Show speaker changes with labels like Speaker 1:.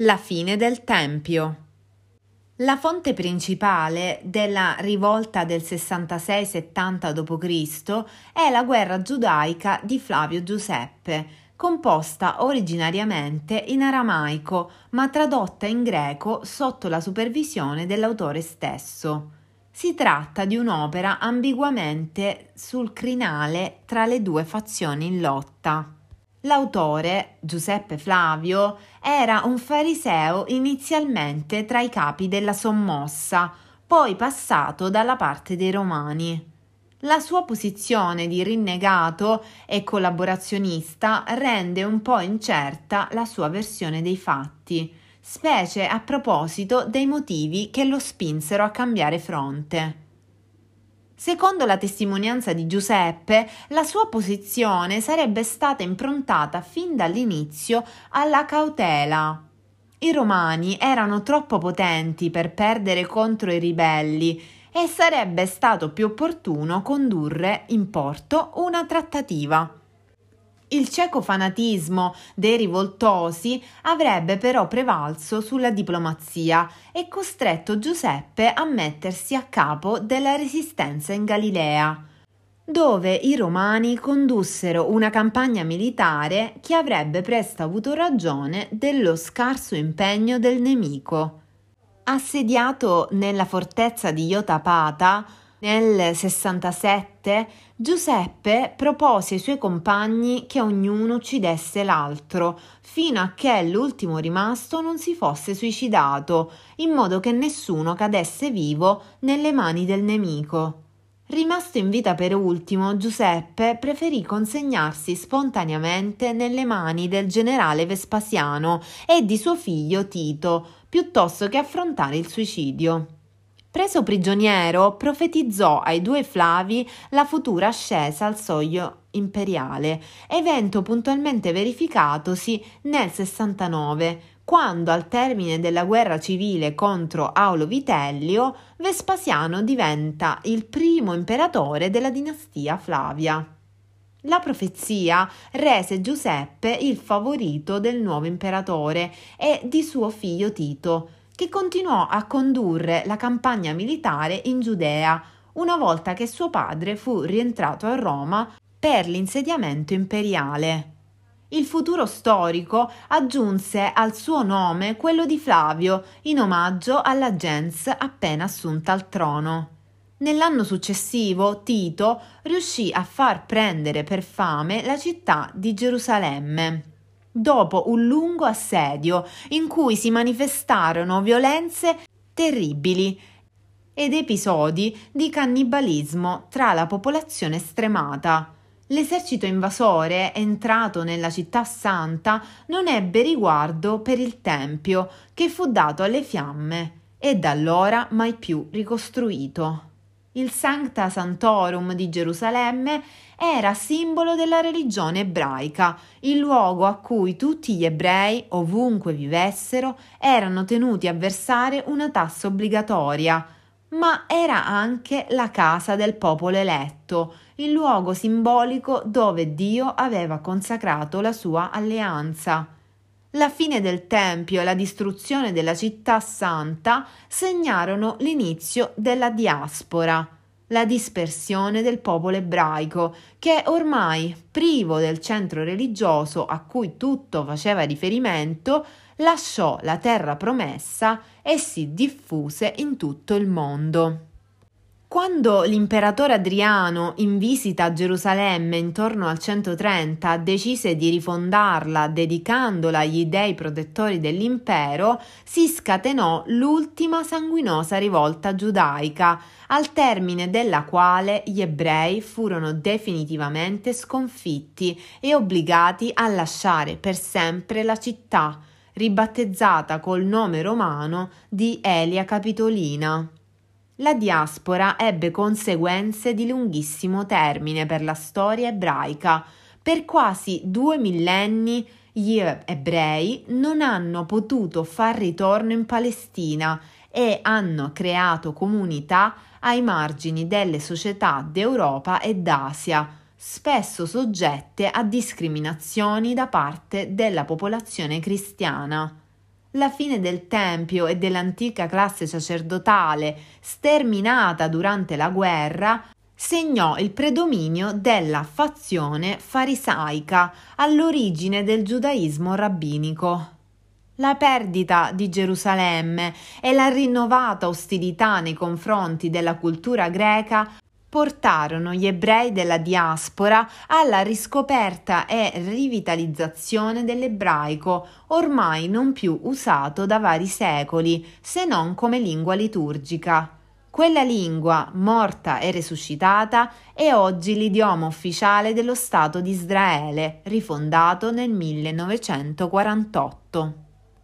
Speaker 1: La fine del Tempio. La fonte principale della rivolta del 66-70 d.C. è la guerra giudaica di Flavio Giuseppe, composta originariamente in aramaico ma tradotta in greco sotto la supervisione dell'autore stesso. Si tratta di un'opera ambiguamente sul crinale tra le due fazioni in lotta. L'autore, Giuseppe Flavio, era un fariseo inizialmente tra i capi della sommossa, poi passato dalla parte dei romani. La sua posizione di rinnegato e collaborazionista rende un po' incerta la sua versione dei fatti, specie a proposito dei motivi che lo spinsero a cambiare fronte. Secondo la testimonianza di Giuseppe, la sua posizione sarebbe stata improntata fin dall'inizio alla cautela. I romani erano troppo potenti per perdere contro i ribelli e sarebbe stato più opportuno condurre in porto una trattativa. Il cieco fanatismo dei rivoltosi avrebbe però prevalso sulla diplomazia e costretto Giuseppe a mettersi a capo della resistenza in Galilea, dove i romani condussero una campagna militare che avrebbe presto avuto ragione dello scarso impegno del nemico. Assediato nella fortezza di Iotapata, nel 67 Giuseppe propose ai suoi compagni che ognuno uccidesse l'altro, fino a che l'ultimo rimasto non si fosse suicidato, in modo che nessuno cadesse vivo nelle mani del nemico. Rimasto in vita per ultimo, Giuseppe preferì consegnarsi spontaneamente nelle mani del generale Vespasiano e di suo figlio Tito, piuttosto che affrontare il suicidio. Preso prigioniero, profetizzò ai due Flavi la futura ascesa al soglio imperiale, evento puntualmente verificatosi nel 69, quando al termine della guerra civile contro Aulo Vitellio, Vespasiano diventa il primo imperatore della dinastia Flavia. La profezia rese Giuseppe il favorito del nuovo imperatore e di suo figlio Tito, che continuò a condurre la campagna militare in Giudea una volta che suo padre fu rientrato a Roma per l'insediamento imperiale. Il futuro storico aggiunse al suo nome quello di Flavio in omaggio alla gens appena assunta al trono. Nell'anno successivo Tito riuscì a far prendere per fame la città di Gerusalemme dopo un lungo assedio in cui si manifestarono violenze terribili ed episodi di cannibalismo tra la popolazione stremata. L'esercito invasore, entrato nella città santa, non ebbe riguardo per il tempio, che fu dato alle fiamme e da allora mai più ricostruito. Il Sancta Santorum di Gerusalemme era simbolo della religione ebraica, il luogo a cui tutti gli ebrei, ovunque vivessero, erano tenuti a versare una tassa obbligatoria, ma era anche la casa del popolo eletto, il luogo simbolico dove Dio aveva consacrato la sua alleanza. La fine del Tempio e la distruzione della città santa segnarono l'inizio della diaspora, la dispersione del popolo ebraico, che ormai, privo del centro religioso a cui tutto faceva riferimento, lasciò la terra promessa e si diffuse in tutto il mondo. Quando l'imperatore Adriano, in visita a Gerusalemme intorno al 130, decise di rifondarla dedicandola agli dei protettori dell'impero, si scatenò l'ultima sanguinosa rivolta giudaica, al termine della quale gli ebrei furono definitivamente sconfitti e obbligati a lasciare per sempre la città, ribattezzata col nome romano di Elia Capitolina. La diaspora ebbe conseguenze di lunghissimo termine per la storia ebraica. Per quasi due millenni gli ebrei non hanno potuto far ritorno in Palestina e hanno creato comunità ai margini delle società d'Europa e d'Asia, spesso soggette a discriminazioni da parte della popolazione cristiana. La fine del Tempio e dell'antica classe sacerdotale, sterminata durante la guerra, segnò il predominio della fazione farisaica all'origine del giudaismo rabbinico. La perdita di Gerusalemme e la rinnovata ostilità nei confronti della cultura greca portarono gli ebrei della diaspora alla riscoperta e rivitalizzazione dell'ebraico, ormai non più usato da vari secoli, se non come lingua liturgica. Quella lingua, morta e resuscitata, è oggi l'idioma ufficiale dello Stato di Israele, rifondato nel 1948.